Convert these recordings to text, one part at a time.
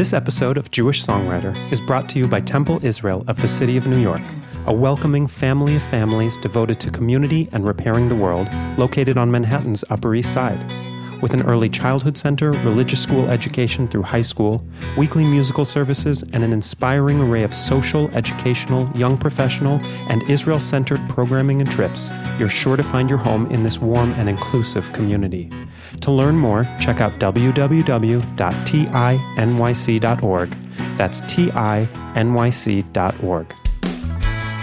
This episode of Jewish Songwriter is brought to you by Temple Israel of the City of New York, a welcoming family of families devoted to community and repairing the world, located on Manhattan's Upper East Side. With an early childhood center, religious school education through high school, weekly musical services, and an inspiring array of social, educational, young professional, and Israel centered programming and trips, you're sure to find your home in this warm and inclusive community. To learn more, check out www.tinyc.org. That's tinyc.org.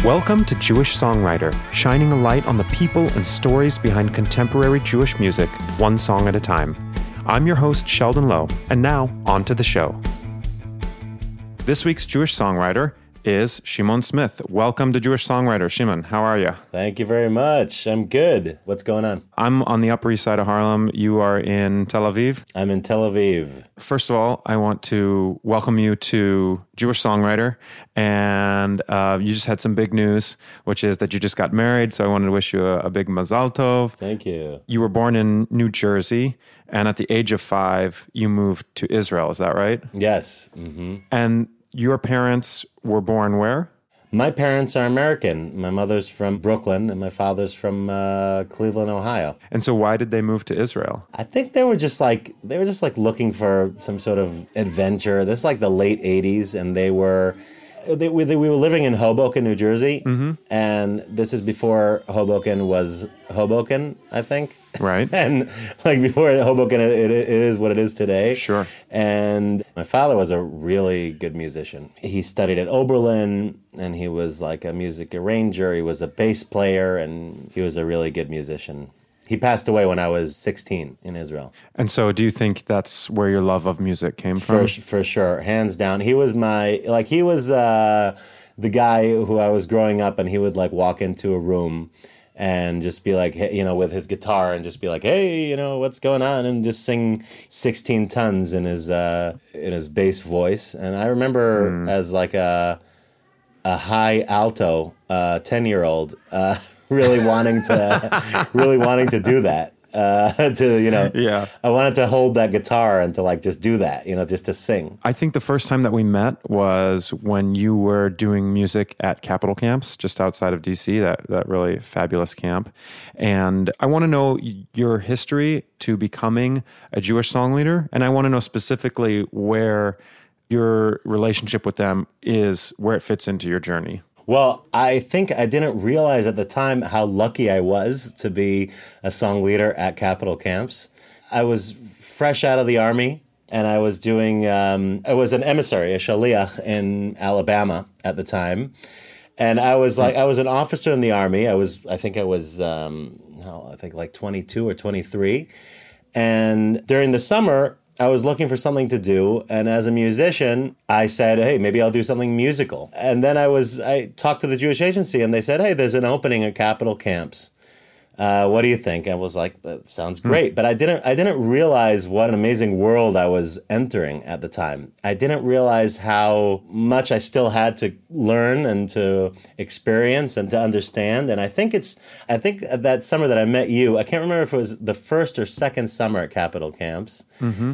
Welcome to Jewish Songwriter, shining a light on the people and stories behind contemporary Jewish music, one song at a time. I'm your host, Sheldon Lowe, and now on to the show. This week's Jewish Songwriter is Shimon Smith. Welcome to Jewish Songwriter. Shimon, how are you? Thank you very much. I'm good. What's going on? I'm on the Upper East Side of Harlem. You are in Tel Aviv. I'm in Tel Aviv. First of all, I want to welcome you to Jewish Songwriter. And uh, you just had some big news, which is that you just got married. So I wanted to wish you a, a big mazal tov. Thank you. You were born in New Jersey. And at the age of five, you moved to Israel. Is that right? Yes. hmm And your parents were born where? My parents are American. My mother's from Brooklyn and my father's from uh, Cleveland, Ohio. And so why did they move to Israel? I think they were just like they were just like looking for some sort of adventure. This is like the late '80s, and they were they, we, we were living in Hoboken, New Jersey, mm-hmm. and this is before Hoboken was Hoboken, I think. Right. and like before Hoboken, it, it, it is what it is today. Sure. And my father was a really good musician. He studied at Oberlin, and he was like a music arranger. He was a bass player, and he was a really good musician. He passed away when I was 16 in Israel. And so do you think that's where your love of music came from? For, for sure, hands down. He was my like he was uh, the guy who I was growing up, and he would like walk into a room and just be like, you know, with his guitar, and just be like, hey, you know, what's going on, and just sing 16 tons in his uh, in his bass voice. And I remember as like a a high alto uh, 10 year old uh, really wanting to really wanting to do that uh, to you know Yeah. i wanted to hold that guitar and to like just do that you know just to sing I think the first time that we met was when you were doing music at Capital Camps just outside of DC, that, that really fabulous camp. And I want to know your history to becoming a Jewish song leader. And I want to know specifically where your relationship with them is, where it fits into your journey. Well i think i didn't realize at the time how lucky i was to be a song leader at capital camps i was fresh out of the army and i was doing um, i was an emissary a shaliach in alabama at the time and I was like, I was an officer in the army. I was, I think I was, um, no, I think like 22 or 23. And during the summer, I was looking for something to do. And as a musician, I said, hey, maybe I'll do something musical. And then I was, I talked to the Jewish agency and they said, hey, there's an opening at Capital Camps. Uh, what do you think? I was like, that sounds great, but I didn't. I didn't realize what an amazing world I was entering at the time. I didn't realize how much I still had to learn and to experience and to understand. And I think it's. I think that summer that I met you, I can't remember if it was the first or second summer at Capital Camps,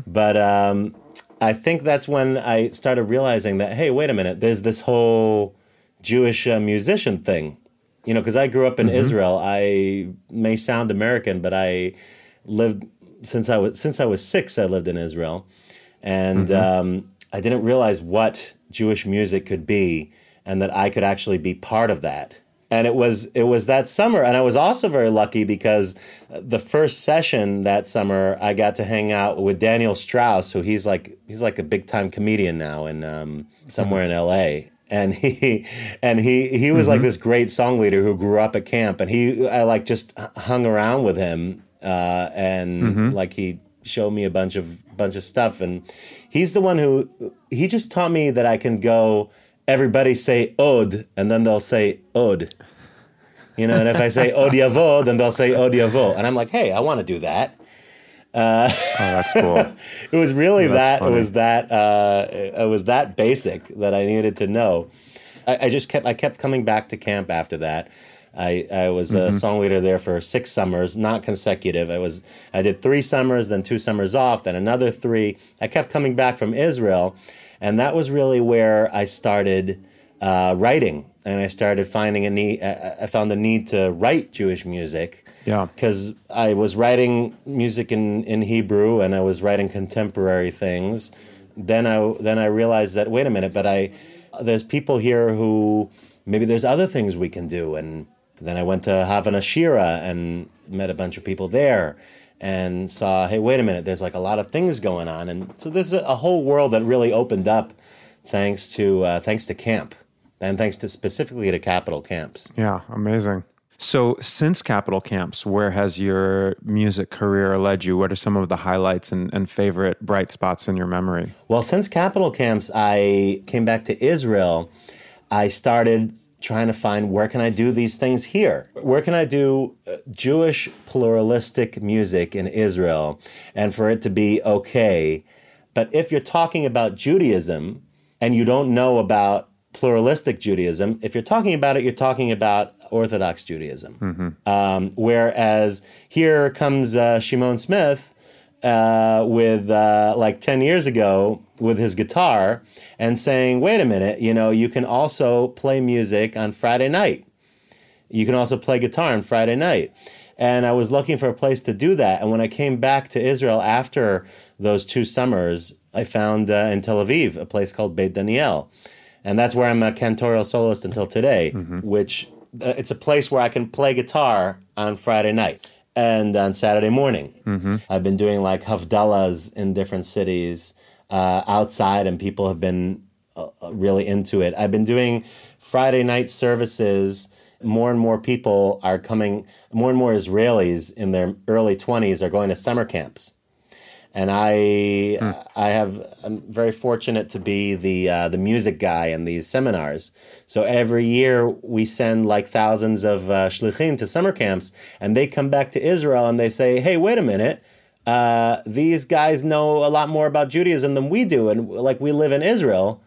but um, I think that's when I started realizing that hey, wait a minute, there's this whole Jewish uh, musician thing you know, because I grew up in Israel. I may sound American, but I lived since I was since I was six. I lived in Israel, and um, I didn't realize what Jewish music could be, and that I could actually be part of that. And it was it was that summer, and I was also very lucky because the first session that summer, I got to hang out with Daniel Strauss, who he's like he's like a big time comedian now, in um, somewhere in L.A and he and he he was like this great song leader who grew up at camp. And he I like just hung around with him uh, and like he showed me a bunch of bunch of stuff. And he's the one who he just taught me that I can go everybody say od and then they'll say od. You know and if I say od yavo then they'll say od yavo and I'm like hey I want to do that Oh, that's cool. it was really that funny. it was that uh, it was that basic that I needed to know. I, I just kept I kept coming back to camp after that. I, I was a song leader there for six summers, not consecutive. I was I did three summers, then two summers off, then another three. I kept coming back from Israel, and that was really where I started uh, writing, and I started finding a need. I found the need to write Jewish music. Yeah. because I was writing music in, in Hebrew and I was writing contemporary things. Then I then I realized that wait a minute, but I there's people here who maybe there's other things we can do and then I went to Hava Nashira and met a bunch of people there and saw, hey, wait a minute, there's like a lot of things going on. And so this is a whole world that really opened up thanks to uh, thanks to camp and thanks to specifically to capital camps. Yeah, amazing. So, since Capital Camps, where has your music career led you? What are some of the highlights and, and favorite bright spots in your memory? Well, since capital camps, I came back to Israel. I started trying to find where can I do these things here? Where can I do uh, Jewish pluralistic music in Israel and for it to be okay? But if you're talking about Judaism and you don't know about pluralistic Judaism, if you're talking about it, you're talking about Orthodox Judaism. Um, whereas here comes uh, Shimon Smith uh, with uh, like 10 years ago with his guitar and saying, wait a minute, you know, you can also play music on Friday night. You can also play guitar on Friday night. And I was looking for a place to do that. And when I came back to Israel after those two summers, I found uh, in Tel Aviv a place called Beit Daniel. And that's where I'm a cantorial soloist until today, which uh, it's a place where I can play guitar on Friday night and on Saturday morning. I've been doing like Havdallas in different cities uh, outside, and people have been uh, really into it. I've been doing Friday night services. More and more people are coming, more and more Israelis in their early 20s are going to summer camps. And I, I have, I'm very fortunate to be the uh, the music guy in these seminars. So every year we send like thousands of uh, shlichim to summer camps, and they come back to Israel and they say, "Hey, wait a minute, uh, these guys know a lot more about Judaism than we do, and like we live in Israel."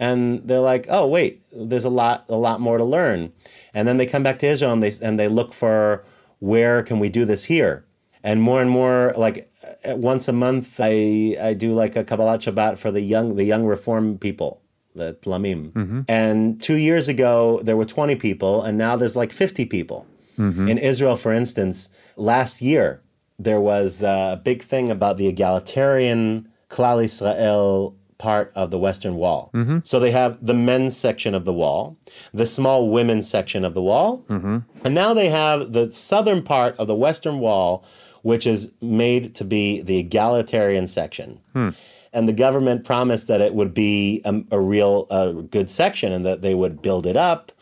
and they're like, "Oh, wait, there's a lot, a lot more to learn." And then they come back to Israel and they and they look for where can we do this here, and more and more like once a month, I I do like a Kabbalat Shabbat for the young the young Reform people, the Tlamim. Mm-hmm. And two years ago there were twenty people, and now there's like fifty people. Mm-hmm. In Israel, for instance, last year there was a big thing about the egalitarian Klal Israel part of the Western Wall. Mm-hmm. So they have the men's section of the wall, the small women's section of the wall, and now they have the southern part of the Western Wall, which is made to be the egalitarian section. And the government promised that it would be a, a real uh, good section and that they would build it up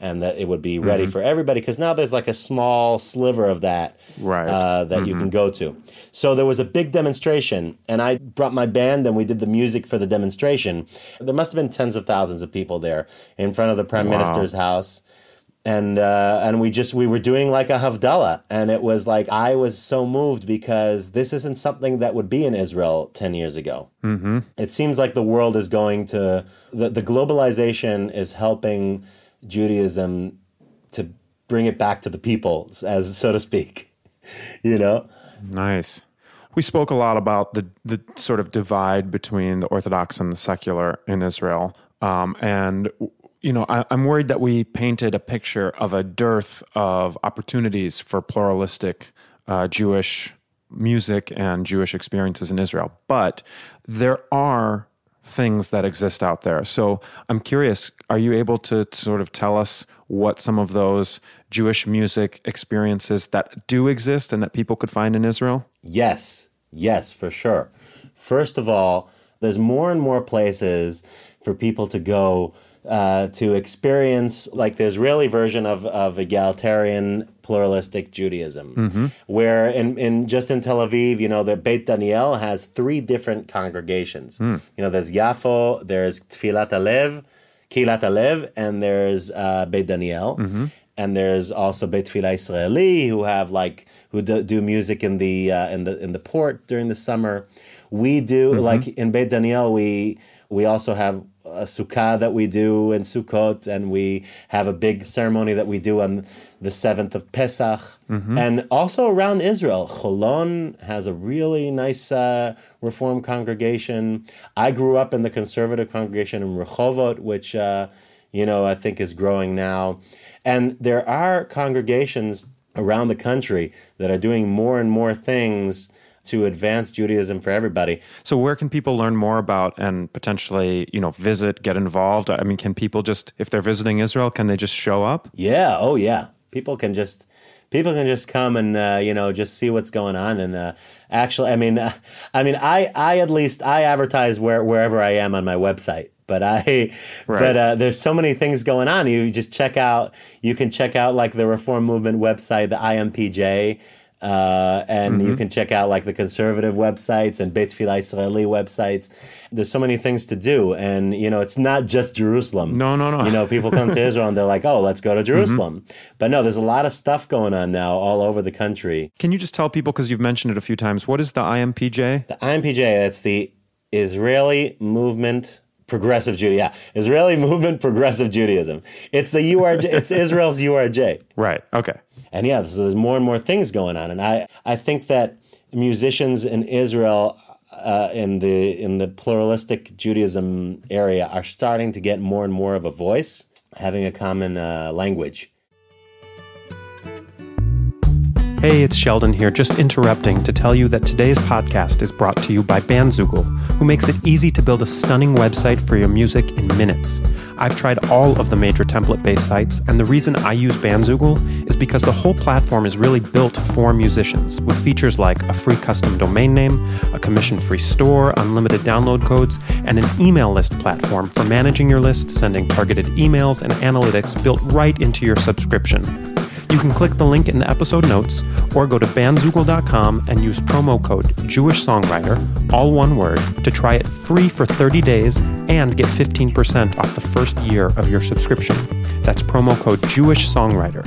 and that it would be ready for everybody because now there's like a small sliver of that Right. uh, that you can go to. So there was a big demonstration, and I brought my band and we did the music for the demonstration. There must have been tens of thousands of people there in front of the prime minister's house. And uh, and we just we were doing like a havdalah, and it was like I was so moved because this isn't something that would be in Israel ten years ago. Mm-hmm. It seems like the world is going to the, the globalization is helping Judaism to bring it back to the people, as so to speak. you know, Nice. We spoke a lot about the the sort of divide between the Orthodox and the secular in Israel, um, and you know I, I'm worried that we painted a picture of a dearth of opportunities for pluralistic uh, Jewish music and Jewish experiences in Israel. But there are things that exist out there. So I'm curious, are you able to sort of tell us what some of those Jewish music experiences that do exist and that people could find in Israel? Yes, yes, for sure. First of all, there's more and more places for people to go uh, to experience like the Israeli version of, of egalitarian pluralistic Judaism, where in, in just in Tel Aviv, you know, the Beit Daniel has three different congregations. You know, there's Yafo, there's Tfilat Alev, Kilat Alev, and there's uh, Beit Daniel. And there's also Beit Tfilah Israeli, who have like who do, do music in the uh, in the in the port during the summer. We do like in Beit Daniel, we we also have a sukkah that we do in Sukkot, and we have a big ceremony that we do on the seventh of Pesach, and also around Israel. Cholon has a really nice uh, Reform congregation. I grew up in the conservative congregation in Rehovot, which uh, you know I think is growing now, and there are congregations around the country that are doing more and more things to advance Judaism for everybody. So where can people learn more about and potentially, you know, visit, get involved? I mean, can people just if they're visiting Israel, can they just show up? Yeah. Oh, yeah. People can just people can just come and uh, you know just see what's going on and uh, actually, I mean, uh, I mean, I I at least I advertise where wherever I am on my website. But I, Right. but uh, there's so many things going on. You just check out. You can check out like the Reform Movement website, the IMPJ, uh, and you can check out like the conservative websites and Beit Israeli websites. There's so many things to do, and you know, it's not just Jerusalem. No, no, no. You know, people come to Israel and they're like, "Oh, let's go to Jerusalem." But no, there's a lot of stuff going on now all over the country. Can you just tell people because you've mentioned it a few times? What is the IMPJ? The IMPJ, that's the Israeli Movement Progressive Judaism. Yeah, Israeli Movement Progressive Judaism. It's the URJ. it's Israel's URJ. Right. Okay. And yeah, so there's more and more things going on, and I I think that musicians in Israel. Uh, in the in the pluralistic Judaism area, are starting to get more and more of a voice, having a common uh, language. Hey, it's Sheldon here, just interrupting to tell you that today's podcast is brought to you by Bandzoogle, who makes it easy to build a stunning website for your music in minutes. I've tried all of the major template based sites, and the reason I use Bandzoogle is because the whole platform is really built for musicians, with features like a free custom domain name, a commission free store, unlimited download codes, and an email list platform for managing your list, sending targeted emails, and analytics built right into your subscription. You can click the link in the episode notes or go to bandzoogle.com and use promo code Jewish Songwriter, all one word, to try it free for 30 days and get 15% off the first year of your subscription. That's promo code Jewish Songwriter.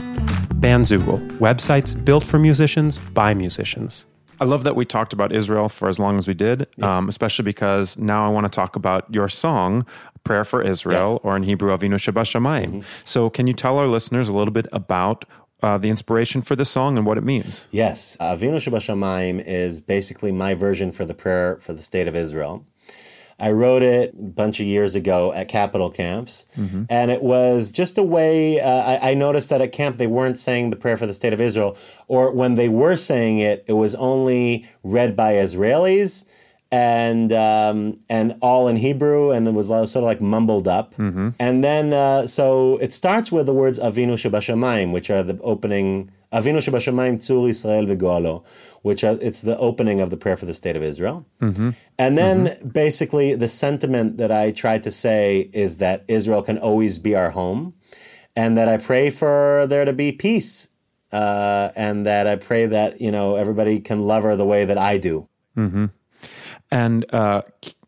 Bandzoogle, websites built for musicians by musicians. I love that we talked about Israel for as long as we did, um, especially because now I want to talk about your song, Prayer for Israel, Yes. or in Hebrew, Avinu Sheba Shamayim. So, can you tell our listeners a little bit about uh, the inspiration for this song and what it means? Yes, Avinu Shebashamayim is basically my version for the prayer for the state of Israel. I wrote it a bunch of years ago at Capital camps, and it was just a way. Uh, I, I noticed that at camp they weren't saying the prayer for the state of Israel, or when they were saying it, it was only read by Israelis and um, and all in Hebrew, and it was sort of like mumbled up. And then uh, so it starts with the words Avinu Shebashamayim, which are the opening Avinu Shebashamayim Tzur Israel V'Goalo, which are it's the opening of the prayer for the state of Israel. And then basically the sentiment that I try to say is that Israel can always be our home, and that I pray for there to be peace, uh, and that I pray that you know everybody can love her the way that I do. And uh,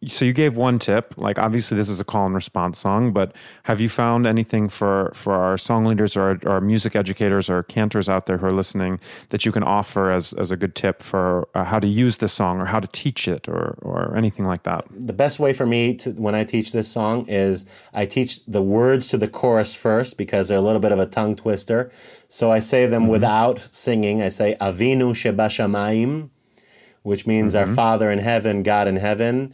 so you gave one tip. Like obviously, this is a call and response song, but have you found anything for for our song leaders or our music educators or cantors out there who are listening that you can offer as as a good tip for uh, how to use this song or how to teach it or or anything like that? the best way for me to when I teach this song is I teach the words to the chorus first because they're a little bit of a tongue twister. So I say them without singing. I say Avinu Sheba Shamayim, which means our mm-hmm. Father in heaven, God in heaven.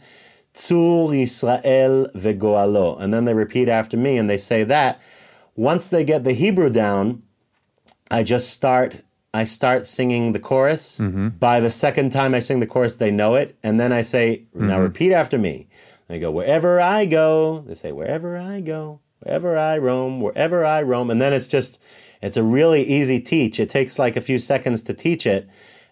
Tzur Yisrael vegoalo. And then they repeat after me and they say that. Once they get the Hebrew down, I just start I start singing the chorus. Mm-hmm. By the second time I sing the chorus, they know it. And then I say, now mm-hmm. repeat after me. They go, wherever I go. They say, wherever I go, wherever I roam, wherever I roam. And then it's just, it's a really easy teach. It takes like a few seconds to teach it.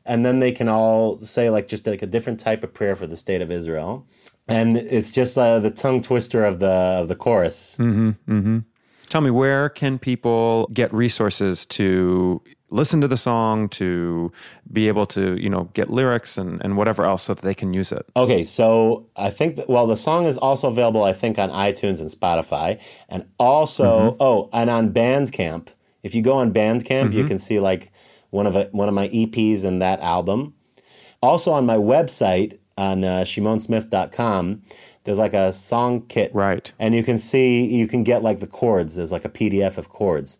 And then they can all say like just like a different type of prayer for the state of Israel. And it's just uh, the tongue twister of the of the chorus. Mm-hmm, mm-hmm. Tell me, where can people get resources to listen to the song, to be able to, you know, get lyrics and, and whatever else so that they can use it? Okay, so I think that, well, the song is also available, I think, on iTunes and Spotify, and also oh, and on Bandcamp. If you go on Bandcamp, you can see like one of a, one of my EPs in that album. Also on my website on uh, ShimonSmith.com, There's like a song kit, Right. And you can see you can get like the chords. There's like a PDF of chords,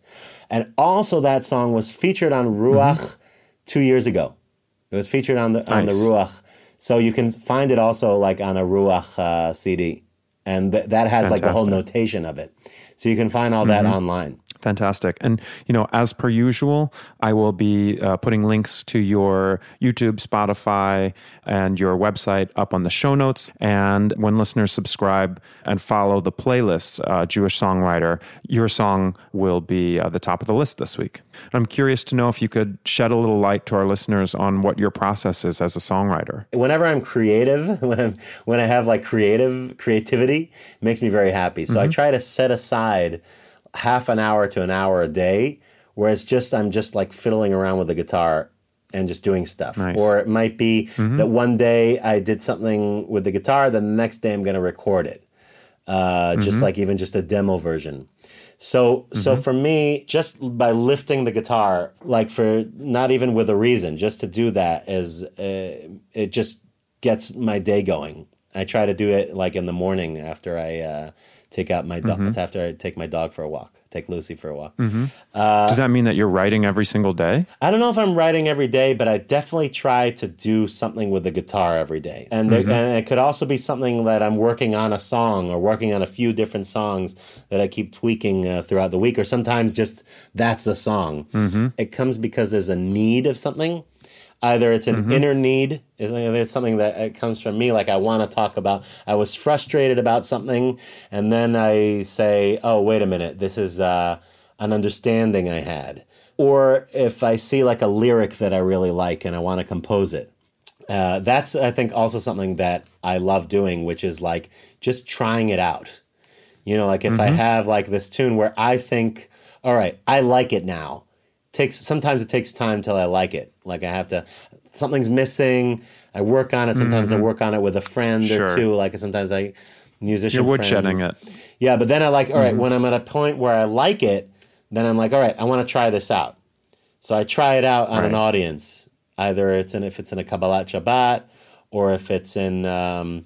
and also that song was featured on Ruach two years ago. It was featured on the on the Ruach, so you can find it also like on a Ruach uh, CD, and th- that has like the whole notation of it. So you can find all that online. Fantastic. And, you know, as per usual, I will be uh, putting links to your YouTube, Spotify, and your website up on the show notes. And when listeners subscribe and follow the playlists, uh, Jewish Songwriter, your song will be uh, the top of the list this week. I'm curious to know if you could shed a little light to our listeners on what your process is as a songwriter. whenever I'm creative, when I'm when I have like creative creativity, it makes me very happy. So I try to set aside half an hour to an hour a day where it's just I'm just like fiddling around with the guitar and just doing stuff. Nice. Or it might be that one day I did something with the guitar, then the next day I'm going to record it. Uh, just like even just a demo version. So so for me, just by lifting the guitar, like for not even with a reason, just to do that is uh, it just gets my day going. I try to do it like in the morning after I uh, take out my dog mm-hmm. after I take my dog for a walk, take Lucy for a walk. Mm-hmm. Uh, Does that mean that you're writing every single day? I don't know if I'm writing every day, but I definitely try to do something with the guitar every day. And, there, mm-hmm. and it could also be something that I'm working on a song or working on a few different songs that I keep tweaking uh, throughout the week, or sometimes just that's the song. It comes because there's a need of something. Either it's an inner need, it's something that it comes from me, like I want to talk about. I was frustrated about something, and then I say, "Oh, wait a minute, this is uh, an understanding I had." Or if I see like a lyric that I really like and I want to compose it, uh, that's I think also something that I love doing, which is like just trying it out. You know, like if I have like this tune where I think, all right, I like it now. Takes sometimes it takes time till I like it. Like I have to, something's missing. I work on it. Sometimes I work on it with a friend Sure. or two. Like sometimes I musician. You're woodshedding it. Yeah, but then I like, all right, when I'm at a point where I like it, then I'm like, all right, I want to try this out. So I try it out on an audience. Either it's in if it's in a Kabbalat Shabbat, or if it's in um,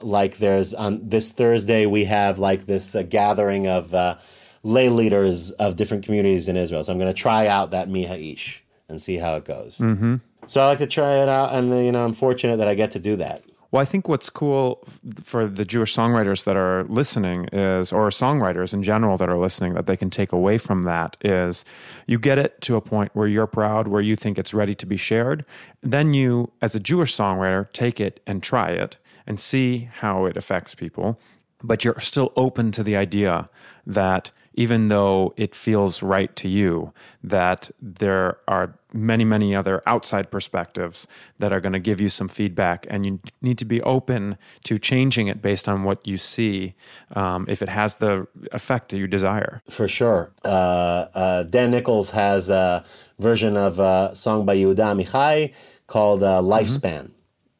like there's on this Thursday we have like this uh, gathering of uh, lay leaders of different communities in Israel. So I'm going to try out that Mihaish and see how it goes. Mm-hmm. So I like to try it out, and you know I'm fortunate that I get to do that. Well, I think what's cool for the Jewish songwriters that are listening is, or songwriters in general that are listening, that they can take away from that is you get it to a point where you're proud, where you think it's ready to be shared. Then you, as a Jewish songwriter, take it and try it and see how it affects people. But you're still open to the idea that even though it feels right to you, that there are many, many other outside perspectives that are going to give you some feedback, and you need to be open to changing it based on what you see, um, if it has the effect that you desire. For sure. Uh, uh, Dan Nichols has a version of a song by Yehuda Amichai called uh, Lifespan.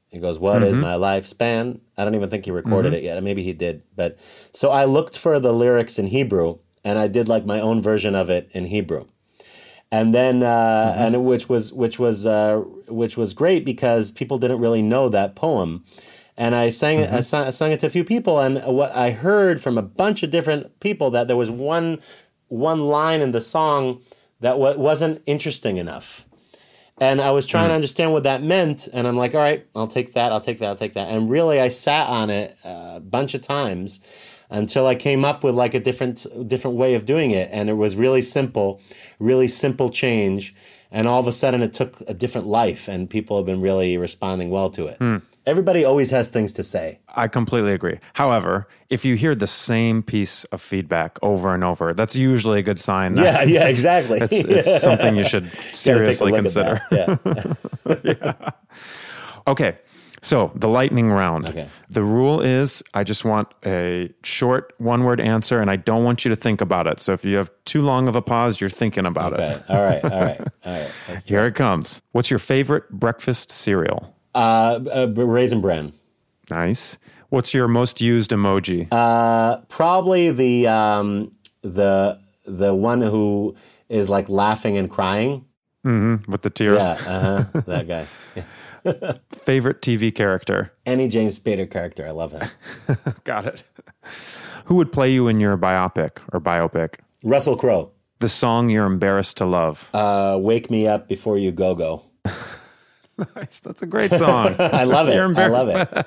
He goes, "What is my lifespan? I don't even think he recorded it yet. Maybe he did. But so I looked for the lyrics in Hebrew and I did like my own version of it in Hebrew. And then, uh, and which was which was uh, which was great because people didn't really know that poem, and I sang it. I sang, I sang it to a few people, and what I heard from a bunch of different people that there was one one line in the song that wa wasn't interesting enough. And I was trying to understand what that meant, and I'm like, all right, I'll take that, I'll take that, I'll take that. And really, I sat on it uh, a bunch of times until I came up with like a different different way of doing it, and it was really simple, really simple change. And all of a sudden, it took a different life, and people have been really responding well to it. Hmm. Everybody always has things to say. I completely agree. However, if you hear the same piece of feedback over and over, that's usually a good sign. Yeah, yeah, exactly. It's, it's something you should Gotta take a seriously consider. that. Yeah. Okay. So the lightning round. Okay. The rule is I just want a short one word answer and I don't want you to think about it. So if you have too long of a pause, you're thinking about Okay. it. All right. All right. All right. Here it comes. What's your favorite breakfast cereal? Uh, uh, raisin bran. Nice. What's your most used emoji? Uh, probably the um, the the one who is like laughing and crying. With the tears. Yeah, uh-huh, that guy. Yeah. Favorite TV character? Any James Spader character, I love him. Got it. Who would play you in your biopic or biopic? Russell Crowe. The song you're embarrassed to love. Uh, Wake me up before you go go. nice. That's a great song. I love it. You're I love it.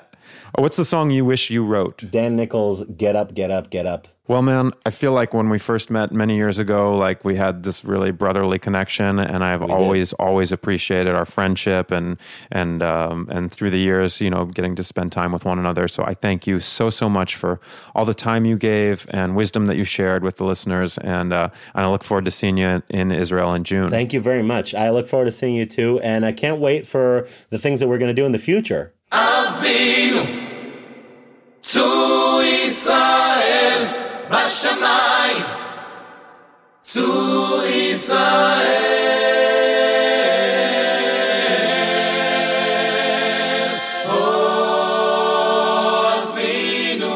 Oh, What's the song you wish you wrote? Dan Nichols, get up, get up, get up. Well, man, I feel like when we first met many years ago, like we had this really brotherly connection, and I've we always, did. always appreciated our friendship and and um, and through the years, you know, getting to spend time with one another. So I thank you so so much for all the time you gave and wisdom that you shared with the listeners, and uh, and I look forward to seeing you in Israel in June. Thank you very much. I look forward to seeing you too, and I can't wait for the things that we're going to do in the future. Avinu. בשמיים, צור ישראל, או אבינו.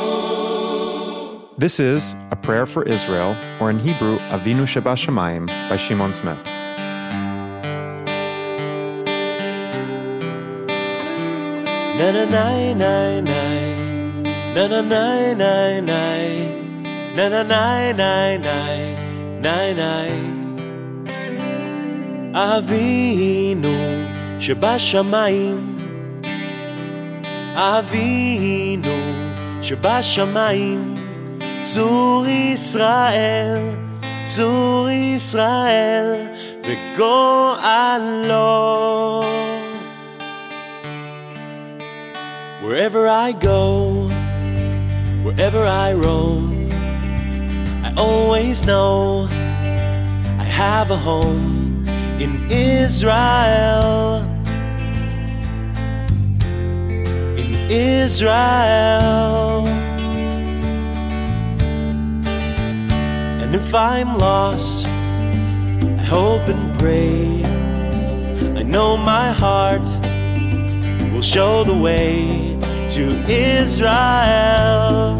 This is a prayer for Israel, or in Hebrew, Avinu Shabashamayim by Shimon Smith. Na na na na na na na na na na na na na na na na na אבינו שבשמיים אבינו שבשמיים צור ישראל צור ישראל וגואלו Wherever I go, wherever I roam, I always know I have a home in Israel. In Israel. And if I'm lost, I hope and pray. I know my heart will show the way to Israel.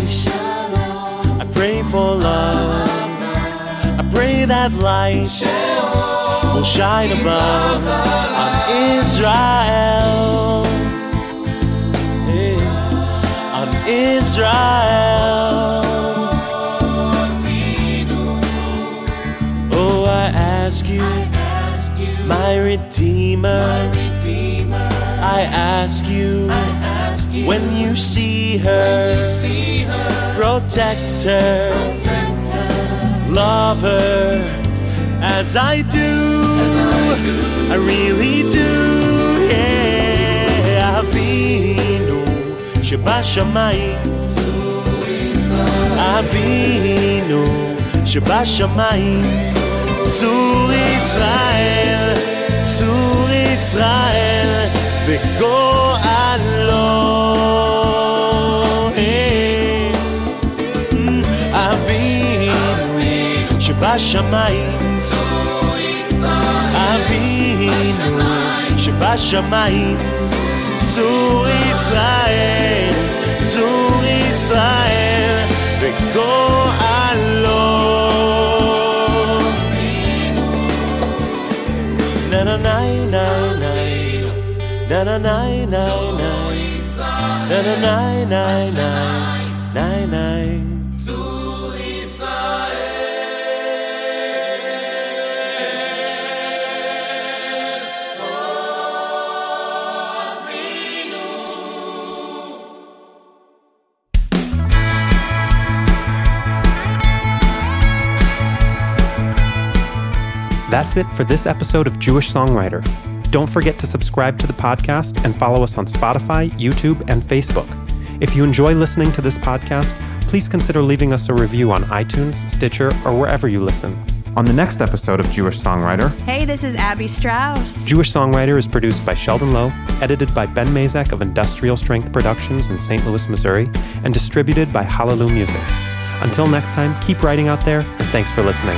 For love. I pray that light will shine above on Israel. On Israel. Oh, I ask you, my Redeemer. I ask you, when you see her, protect her, love her as I do. I really do. Yeah, Avinu שבשמיים, אבינו שבשמיים, צור ישראל, צור ישראל וגואלו. אבינו שבשמיים, אבינו שבשמיים, צור ישראל, צור ישראל וגואלו. Na na na na na na na na na. Na na na na na. Na na. That's it for this episode of Jewish Songwriter. Don't forget to subscribe to the podcast and follow us on Spotify, YouTube, and Facebook. If you enjoy listening to this podcast, please consider leaving us a review on iTunes, Stitcher, or wherever you listen. On the next episode of Jewish Songwriter, Hey, this is Abby Strauss. Jewish Songwriter is produced by Sheldon Lowe, edited by Ben Mazak of Industrial Strength Productions in St. Louis, Missouri, and distributed by Hallelujah Music. Until next time, keep writing out there, and thanks for listening.